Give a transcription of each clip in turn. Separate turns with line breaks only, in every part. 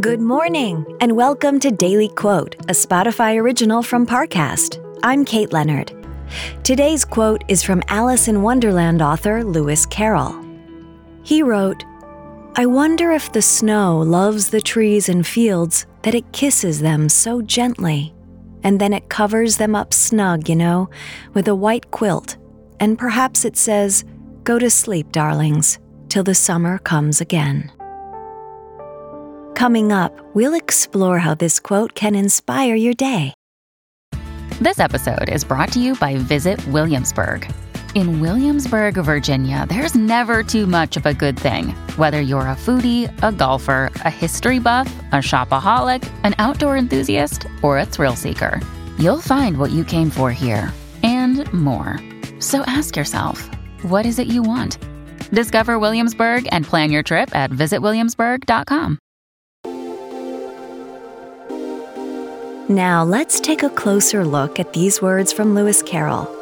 Good morning, and welcome to Daily Quote, a Spotify original from Parcast. I'm Kate Leonard. Today's quote is from Alice in Wonderland author Lewis Carroll. He wrote, I wonder if the snow loves the trees and fields that it kisses them so gently, and then it covers them up snug, you know, with a white quilt, and perhaps it says, Go to sleep, darlings, till the summer comes again. Coming up, we'll explore how this quote can inspire your day.
This episode is brought to you by Visit Williamsburg. In Williamsburg, Virginia, there's never too much of a good thing. Whether you're a foodie, a golfer, a history buff, a shopaholic, an outdoor enthusiast, or a thrill seeker, you'll find what you came for here and more. So ask yourself, what is it you want? Discover Williamsburg and plan your trip at visitwilliamsburg.com.
Now let's take a closer look at these words from Lewis Carroll.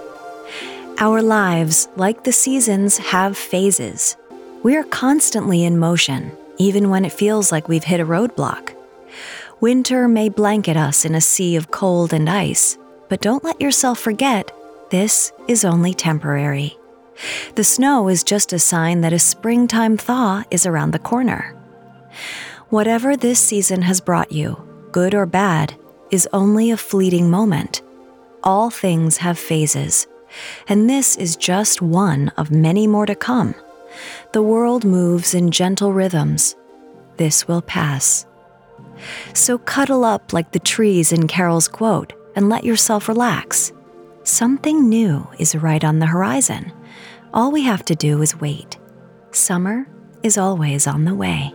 Our lives, like the seasons, have phases. We are constantly in motion, even when it feels like we've hit a roadblock. Winter may blanket us in a sea of cold and ice, but don't let yourself forget this is only temporary. The snow is just a sign that a springtime thaw is around the corner. Whatever this season has brought you, good or bad, is only a fleeting moment. All things have phases, and this is just one of many more to come. The world moves in gentle rhythms. This will pass. So cuddle up like the trees in Carroll's quote and let yourself relax. Something new is right on the horizon. All we have to do is wait. Summer is always on the way.